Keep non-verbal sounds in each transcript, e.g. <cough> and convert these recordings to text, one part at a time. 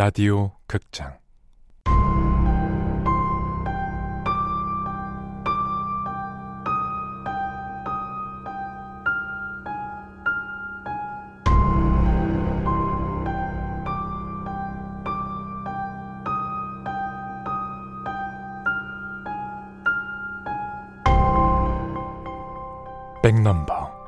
라디오 극장. 백넘버.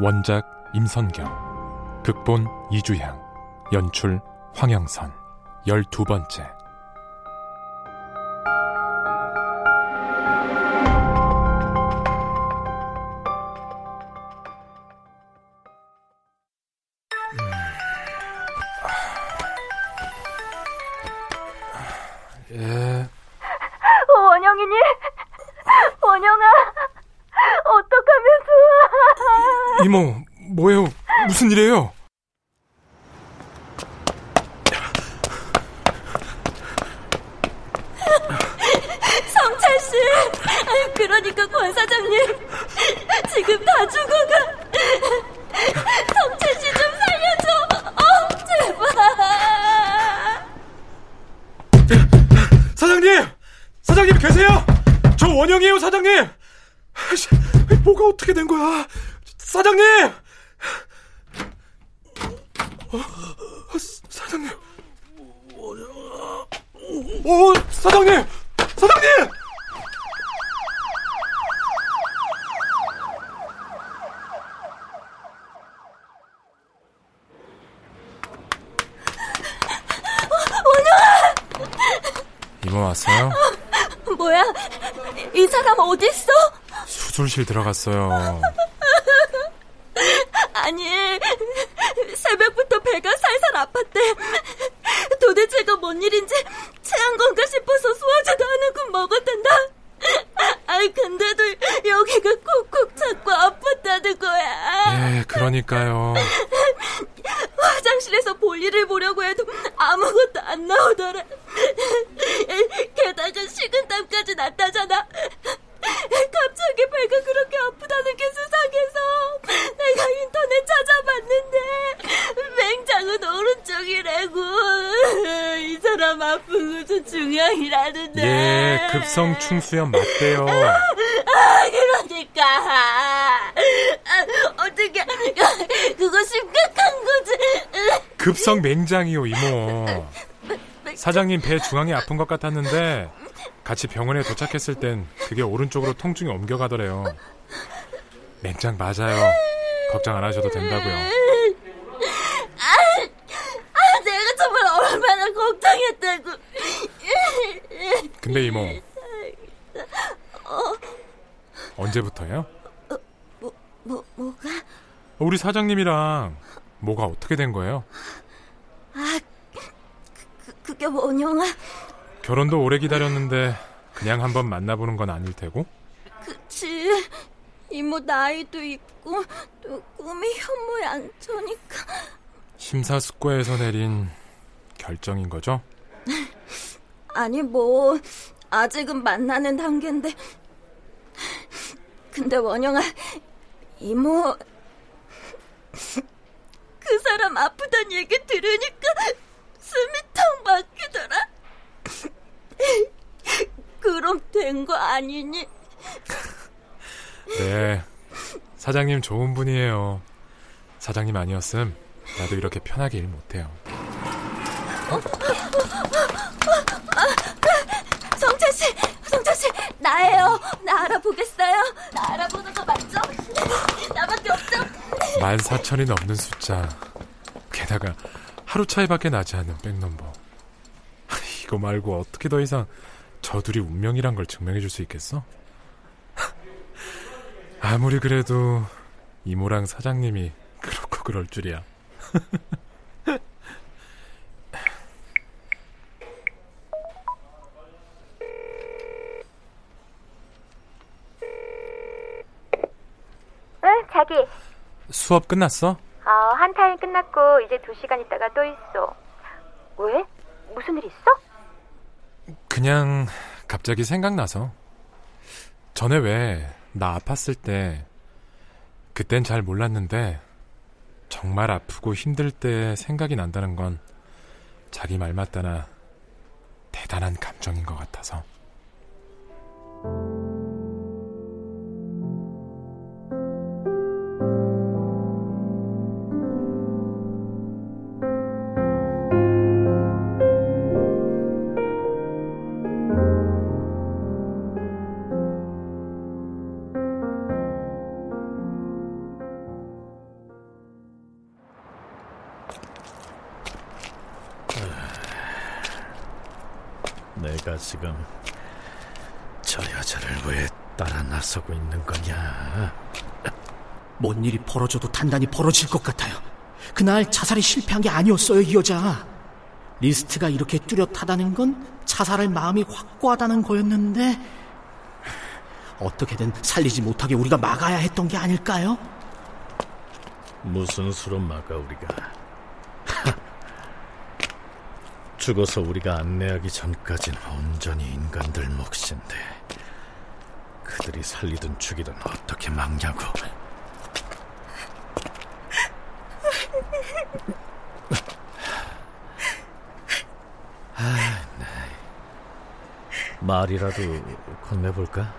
원작 임선경 극본 이주향 연출 황영선. 열두 번째 무슨 일이에요? 성철 씨, 그러니까 권 사장님 지금 다 죽어가. 성철 씨 좀 살려줘. 어, 제발. 사장님! 사장님 계세요? 저 원영이에요, 사장님! 아이씨, 뭐가 어떻게 된 거야? 사장님! 어, 어, 사장님. 오, 사장님! 사장님! <laughs> 이모 왔어요? 뭐야? 이 사람 어디 있어? 수술실 들어갔어요. 아니, 새벽부터 배가 살살 아팠대. 도대체가 뭔 일인지 체한 건가 싶어서 소화제도 하나씩 먹었단다. 아이, 근데도 여기가 콕콕 찾고 아팠다는 거야. 예, 그러니까요. <laughs> 화장실에서 볼일을 보려고 해도 아무것도 안 나오더라. 게다가 식은땀까지 났다잖아. 갑자기 배가 그렇게 아프다는 게 수상해서 내가 인터넷 찾아봤는데 맹장은 오른쪽이라고 이 사람 아픈 것은 중형이라는데 예, 급성 충수염 맞대요. 아 그러니까 아, 어떻게 그거 심각한 거지 급성 맹장이요, 이모. 사장님 배 중앙이 아픈 것 같았는데 같이 병원에 도착했을 땐 그게 오른쪽으로 통증이 옮겨가더래요. 맹장 맞아요. 걱정 안 하셔도 된다고요. 아, 내가 정말 얼마나 걱정했다고 근데 이모 언제부터요? 뭐, 뭐 뭐가 우리 사장님이랑 뭐가 어떻게 된 거예요? 그, 그게 뭐냐아 결혼도 오래 기다렸는데 그냥 한번 만나보는 건 아닐 테고. 그치 이모 나이도 있고 또 꿈이 현모양처니까 심사숙고해서 내린 결정인 거죠? 아니 뭐 아직은 만나는 단계인데 근데 원영아 이모 그 사람 아프단 얘기 들으니까 숨이 턱 막히더라 그럼 된 거 아니니? 네. 사장님 좋은 분이에요. 사장님 아니었음 나도 이렇게 편하게 일 못해요. 성철 씨 성철 씨 나예요 나 알아보겠어요 나 알아보는 거 맞죠? 나밖에 없죠? 14,000이 넘는 숫자. 게다가 하루 차이밖에 나지 않는 백넘버. 이거 말고 어떻게 더 이상 저 둘이 운명이란 걸 증명해 줄 수 있겠어? <laughs> 아무리 그래도 이모랑 사장님이 그렇고 그럴 줄이야. <laughs> 응, 자기. 수업 끝났어? 어, 한 타임 끝났고 이제 두 시간 있다가 또 있어. 왜? 무슨 일 있어? 그냥 갑자기 생각나서. 전에 왜 나 아팠을 때 그땐 잘 몰랐는데 정말 아프고 힘들 때 생각이 난다는 건 자기 말 맞다나 대단한 감정인 것 같아서. 내가 지금 저 여자를 왜 따라 나서고 있는 거냐? 뭔 일이 벌어져도 단단히 벌어질 것 같아요. 그날 자살이 실패한 게 아니었어요, 이 여자. 리스트가 이렇게 뚜렷하다는 건 자살할 마음이 확고하다는 거였는데 어떻게든 살리지 못하게 우리가 막아야 했던 게 아닐까요? 무슨 수로 막아 우리가? 죽어서 우리가 안내하기 전까진 온전히 인간들 몫인데 그들이 살리든 죽이든 어떻게 막냐고? 아, 네. 말이라도 건네볼까?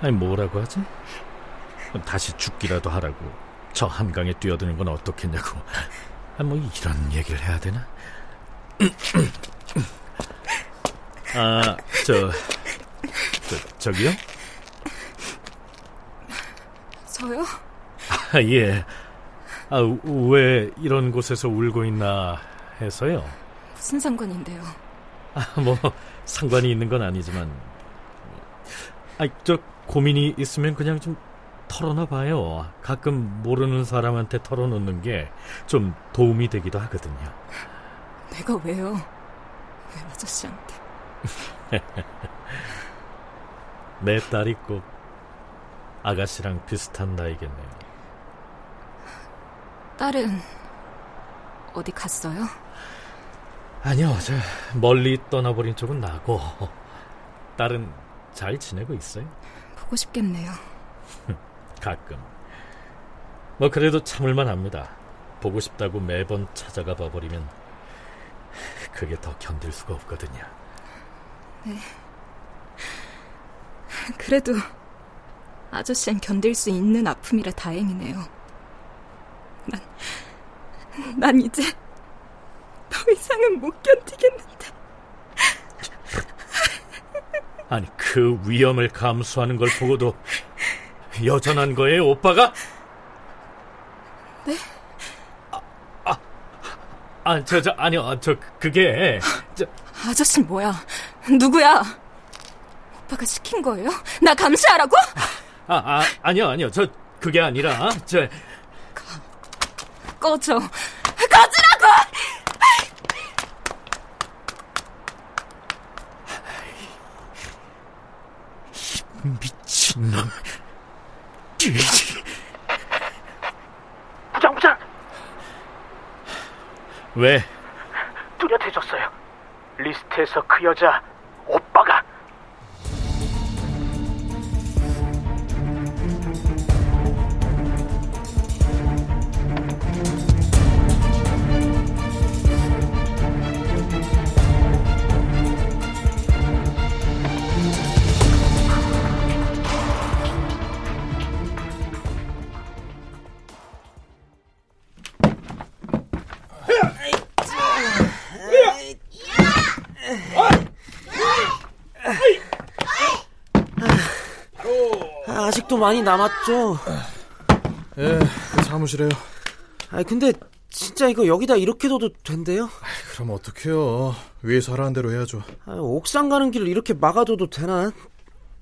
아니 뭐라고 하지? 다시 죽기라도 하라고 저 한강에 뛰어드는 건 어떻겠냐고 아, 뭐 이런 얘기를 해야 되나? 아, 저, 저 저기요? 저요? 아, 예. 아, 왜 이런 곳에서 울고 있나 해서요. 무슨 상관인데요? 아, 뭐 상관이 있는 건 아니지만 아, 저 고민이 있으면 그냥 좀 털어놔 봐요. 가끔 모르는 사람한테 털어놓는 게 좀 도움이 되기도 하거든요. 내가 왜요? 왜 아저씨한테? <laughs> 내 딸이 꼭 아가씨랑 비슷한 나이겠네요. 딸은 어디 갔어요? 아니요, 저 멀리 떠나버린 쪽은 나고 딸은 잘 지내고 있어요. 보고 싶겠네요. <laughs> 가끔. 뭐 그래도 참을만 합니다. 보고 싶다고 매번 찾아가 봐버리면 그게 더 견딜 수가 없거든요. 그래도 아저씨는 견딜 수 있는 아픔이라 다행이네요. 난, 난 이제 더 이상은 못 견디겠는데. 아니 그 위험을 감수하는 걸 보고도 여전한 거예요, 오빠가? 네? 아, 저, 저, 아니요, 저, 그게, 저, 아저씨 뭐야? 누구야? 오빠가 시킨 거예요? 나 감시하라고? 아, 아, 아니요, 아니요, 저, 그게 아니라, 저, 꺼져. 꺼지라고! 미친놈. 부장, 부장! 왜? 뚜렷해졌어요. 리스트에서 그 여자, 아직도 많이 남았죠? 예, 그 사무실에요. 아 근데 진짜 이거 여기다 이렇게 둬도 된대요? 그럼 어떡해요. 위에서 하라는 대로 해야죠. 아, 옥상 가는 길을 이렇게 막아둬도 되나?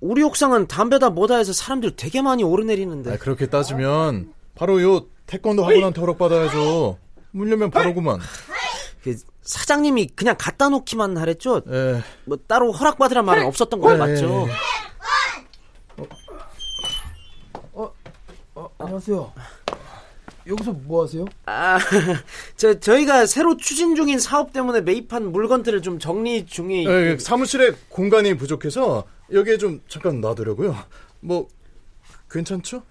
우리 옥상은 담배다 뭐다 해서 사람들 되게 많이 오르내리는데. 아, 그렇게 따지면 바로 요 태권도 학원한테 허락받아야죠. 물려면 바로구만. 그 사장님이 그냥 갖다 놓기만 하랬죠? 예. 뭐 따로 허락받으란 말은 없었던 거 예, 맞죠? 예, 안녕하세요. 여기서 뭐 하세요? 아, <laughs> 저 저희가 새로 추진 중인 사업 때문에 매입한 물건들을 좀 정리 중에 예, 사무실에 공간이 부족해서 여기에 좀 잠깐 놔두려고요. 뭐 괜찮죠?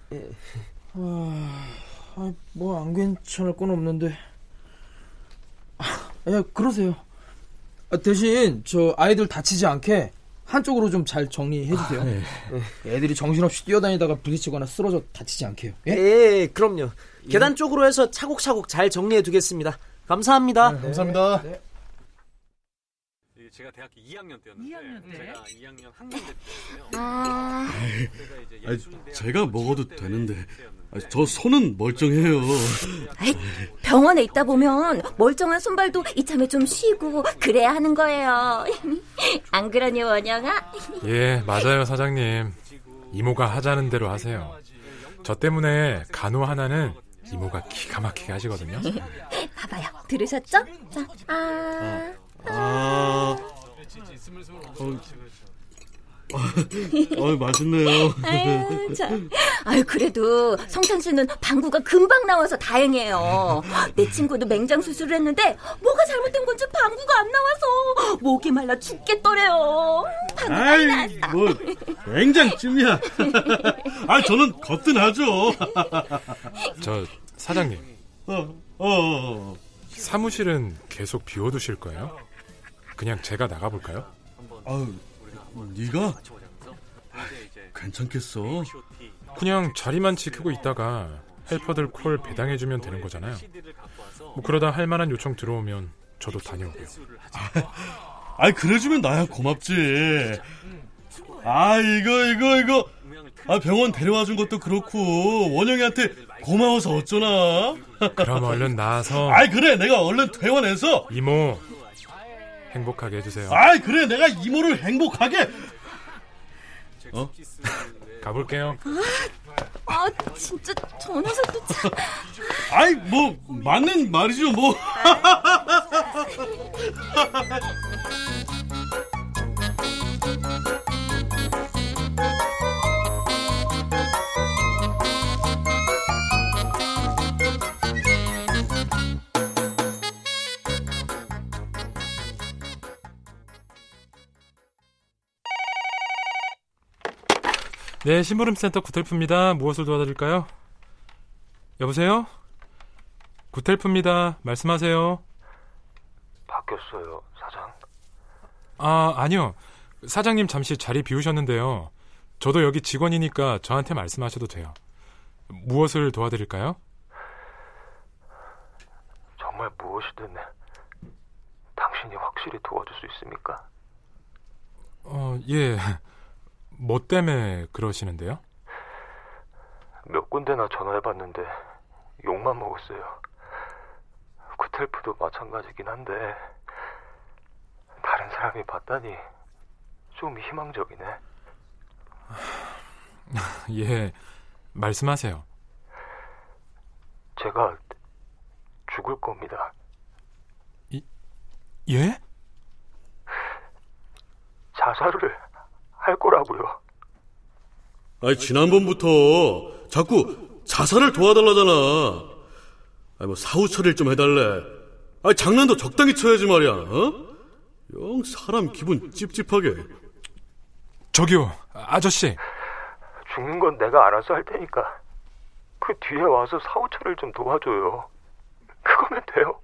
아, 뭐안 괜찮을 건 없는데. 아, 야, 그러세요. 아, 대신 저 아이들 다치지 않게 한쪽으로 좀 잘 정리해 주세요. 아, 네. 애들이 정신없이 뛰어다니다가 부딪히거나 쓰러져 다치지 않게요. 예? 예, 그럼요. 계단 쪽으로 해서 차곡차곡 잘 정리해 두겠습니다. 감사합니다. 네, 감사합니다. 제가 대학교 2학년 때였는데 2학년 때? 제가 2학년 학년 때였어요. 아, 아, 제가 먹어도 되는데 아, 저 손은 멀쩡해요. 아이, 병원에 있다 보면 멀쩡한 손발도 이참에 좀 쉬고 그래야 하는 거예요. <laughs> 안 그러니 원영아? 예, 맞아요, 사장님. 이모가 하자는 대로 하세요. 저 때문에 간호 하나는 이모가 기가 막히게 하시거든요. <laughs> 봐봐요. 들으셨죠? 자, 아. 아, 어, 어, 맛있네요. 아유, 참. 아유, 그래도 성찬 씨는 방구가 금방 나와서 다행이에요. 내 친구도 맹장 수술을 했는데 뭐가 잘못된 건지 방구가 안 나와서 목이 말라 죽겠더래요. 방구가 아이, 나왔어. 뭐 냉장쯤이야. 아, 저는 거뜬하죠. 저 사장님, 어, 어, 어. 사무실은 계속 비워두실 거예요? 그냥 제가 나가볼까요? 아유, 네가 괜찮겠어? 그냥 자리만 지키고 있다가 헬퍼들 콜 배당해주면 되는 거잖아요. 뭐 그러다 할 만한 요청 들어오면 저도 다녀오고요. 아이 그래주면 나야 고맙지. 아 이거 이거 이거. 아 병원 데려와 준 것도 그렇고 원영이한테 고마워서 어쩌나. 그럼 얼른 나와서 아이 그래 내가 얼른 퇴원해서. 이모 행복하게 해주세요. 아이 그래 내가 이모를 행복하게. 어? 가볼게요. 아, 진짜 저 녀석도 참. 아이 뭐 맞는 말이죠 뭐. 네, 심부름센터 구텔프입니다. 무엇을 도와드릴까요? 여보세요? 구텔프입니다. 말씀하세요. 바뀌었어요, 사장. 아, 아니요. 사장님 잠시 자리 비우셨는데요. 저도 여기 직원이니까 저한테 말씀하셔도 돼요. 무엇을 도와드릴까요? 정말 무엇이든 당신이 확실히 도와줄 수 있습니까? 어, 예. 뭐 때문에 그러시는데요? 몇 군데나 전화해봤는데 욕만 먹었어요. 구텔프도 마찬가지긴 한데 다른 사람이 봤다니 좀 희망적이네. <laughs> 예. 말씀하세요. 제가 죽을 겁니다. 예? 자살을 할 거라고요. 아니 지난번부터 자꾸 자살을 도와달라잖아. 아니 뭐 사후 처리를 좀 해달래. 아니 장난도 적당히 쳐야지 말이야. 어? 영 사람 기분 찝찝하게. 저기요, 아저씨. 죽는 건 내가 알아서 할 테니까 그 뒤에 와서 사후 처리를 좀 도와줘요. 그거면 돼요.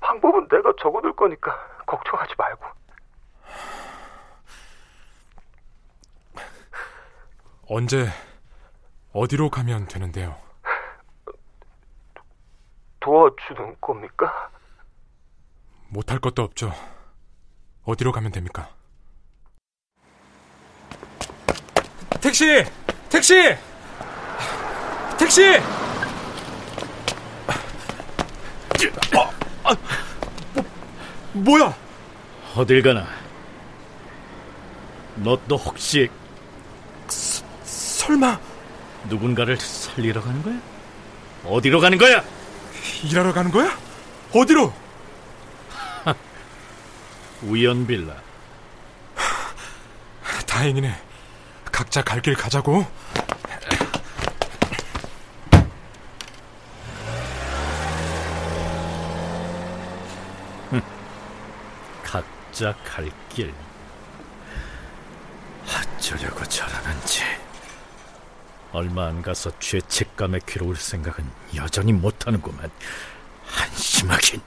방법은 내가 적어둘 거니까 걱정하지 말고. 언제 어디로 가면 되는데요? 도와주는 겁니까? 못할 것도 없죠. 어디로 가면 됩니까? 택시! 택시! 택시! 아, 아, 뭐, 뭐야? 어딜 가나? 너또 혹시 설마 누군가를 살리러 가는 거야? 어디로 가는 거야? 일하러 가는 거야? 어디로? <laughs> 우연 빌라. <laughs> 다행이네. 각자 갈 길 가자고. <laughs> 각자 갈 길. 어쩌려고 저러는지. 얼마 안 가서 죄책감에 괴로울 생각은 여전히 못하는구만. 한심하긴.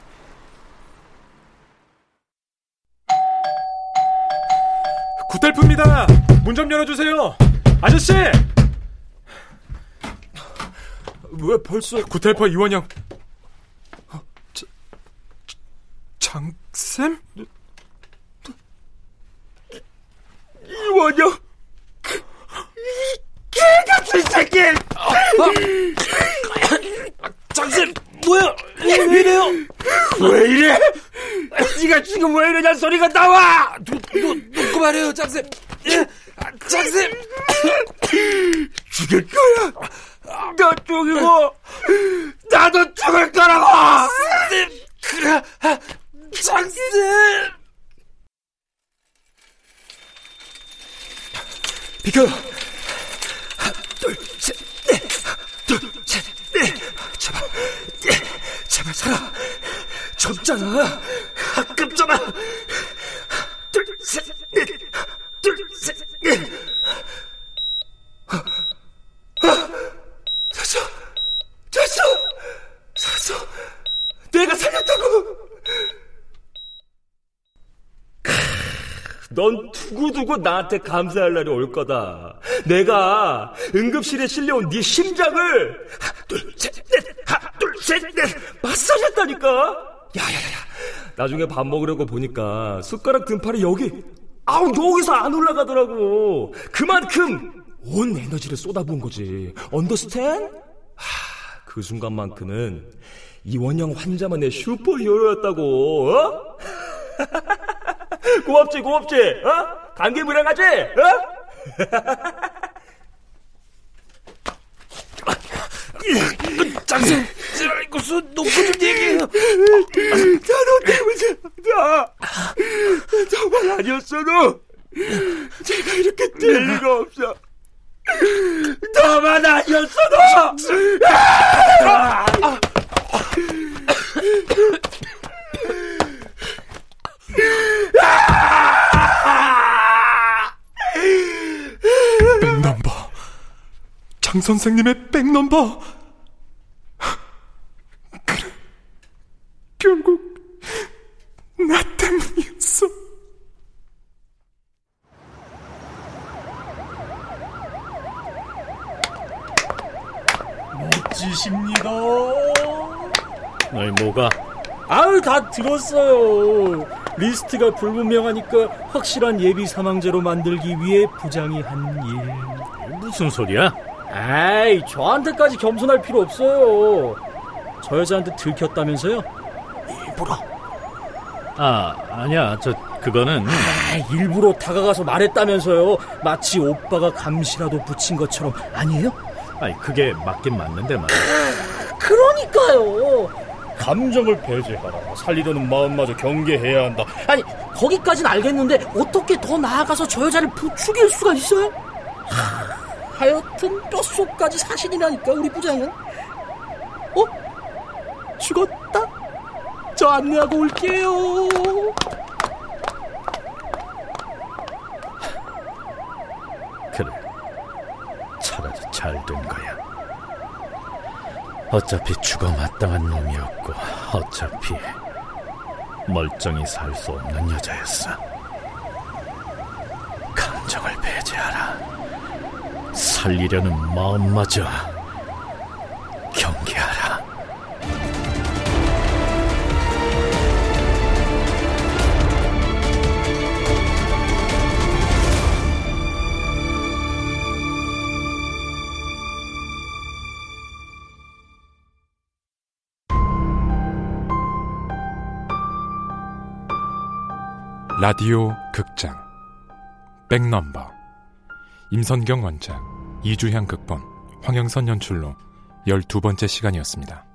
구텔프입니다. 문 좀 열어주세요. 아저씨! 왜 벌써 구텔퍼 이원영. 어, 자, 장쌤? 이원영 새끼! 장쌤 뭐야? 왜 이래요? 왜 이래? 네가 지금 왜 이러냐 소리가 나와! 놓, 놓고 말해요 장쌤 예? 장쌤 죽일 거야 너 죽이고 나도 죽을 거라고! 그래 장쌤 비켜! 하나, 둘, 셋, 넷! 둘, 셋, 넷! 제발, 넷! 제발 살아! 젊잖아! 아깝잖아! 둘, 셋, 넷! 둘, 셋, 넷! 아, 아, 살았어! 살았어! 살았어! 내가 살렸다고! 넌 두고두고 나한테 감사할 날이 올 거다. 내가 응급실에 실려온 네 심장을 하나 둘셋넷 하나 둘셋넷 마사지했다니까. 야야야야. 나중에 밥 먹으려고 보니까 숟가락 등팔이 여기 아우 여기서 안 올라가더라고. 그만큼 온 에너지를 쏟아부은 거지. 언더스탠? 하, 그 순간만큼은 이원영 환자만의 슈퍼히어로였다고. 어? <laughs> 고맙지 고맙지 어? 감개무량하지 어? <laughs> 장생 이거 손 놓고 좀 얘기해요? 다너 때문에 나 정말 아니었어도 제가 이렇게 될 리가 없어. 너만 아니었어도 백넘버. 장 선생님의 백넘버. 그래. 결국 나 때문이었어. 멋지십니다. 아니 뭐가? 아유 다 들었어요. 리스트가 불분명하니까 확실한 예비 사망자로 만들기 위해 부장이 한 일. 무슨 소리야? 아이 저한테까지 겸손할 필요 없어요. 저 여자한테 들켰다면서요? 일부러. 아 아니야 저 그거는 아, 일부러 다가가서 말했다면서요. 마치 오빠가 감시라도 붙인 것처럼 아니에요? 아니 그게 맞긴 맞는데 말이야. 그러니까요. 감정을 배제하라. 살리려는 마음마저 경계해야 한다. 아니 거기까진 알겠는데 어떻게 더 나아가서 저 여자를 부추길 수가 있어요? 하, 하여튼 뼛속까지 사실이라니까 우리 부장은. 어? 죽었다? 저 안내하고 올게요. 그래 차라리 잘 된 거야. 어차피 죽어 마땅한 놈이었고 어차피 멀쩡히 살 수 없는 여자였어. 감정을 배제하라. 살리려는 마음마저 경계 라디오 극장 백넘버 임선경 원작 이주향 극본 황영선 연출로 12번째 시간이었습니다.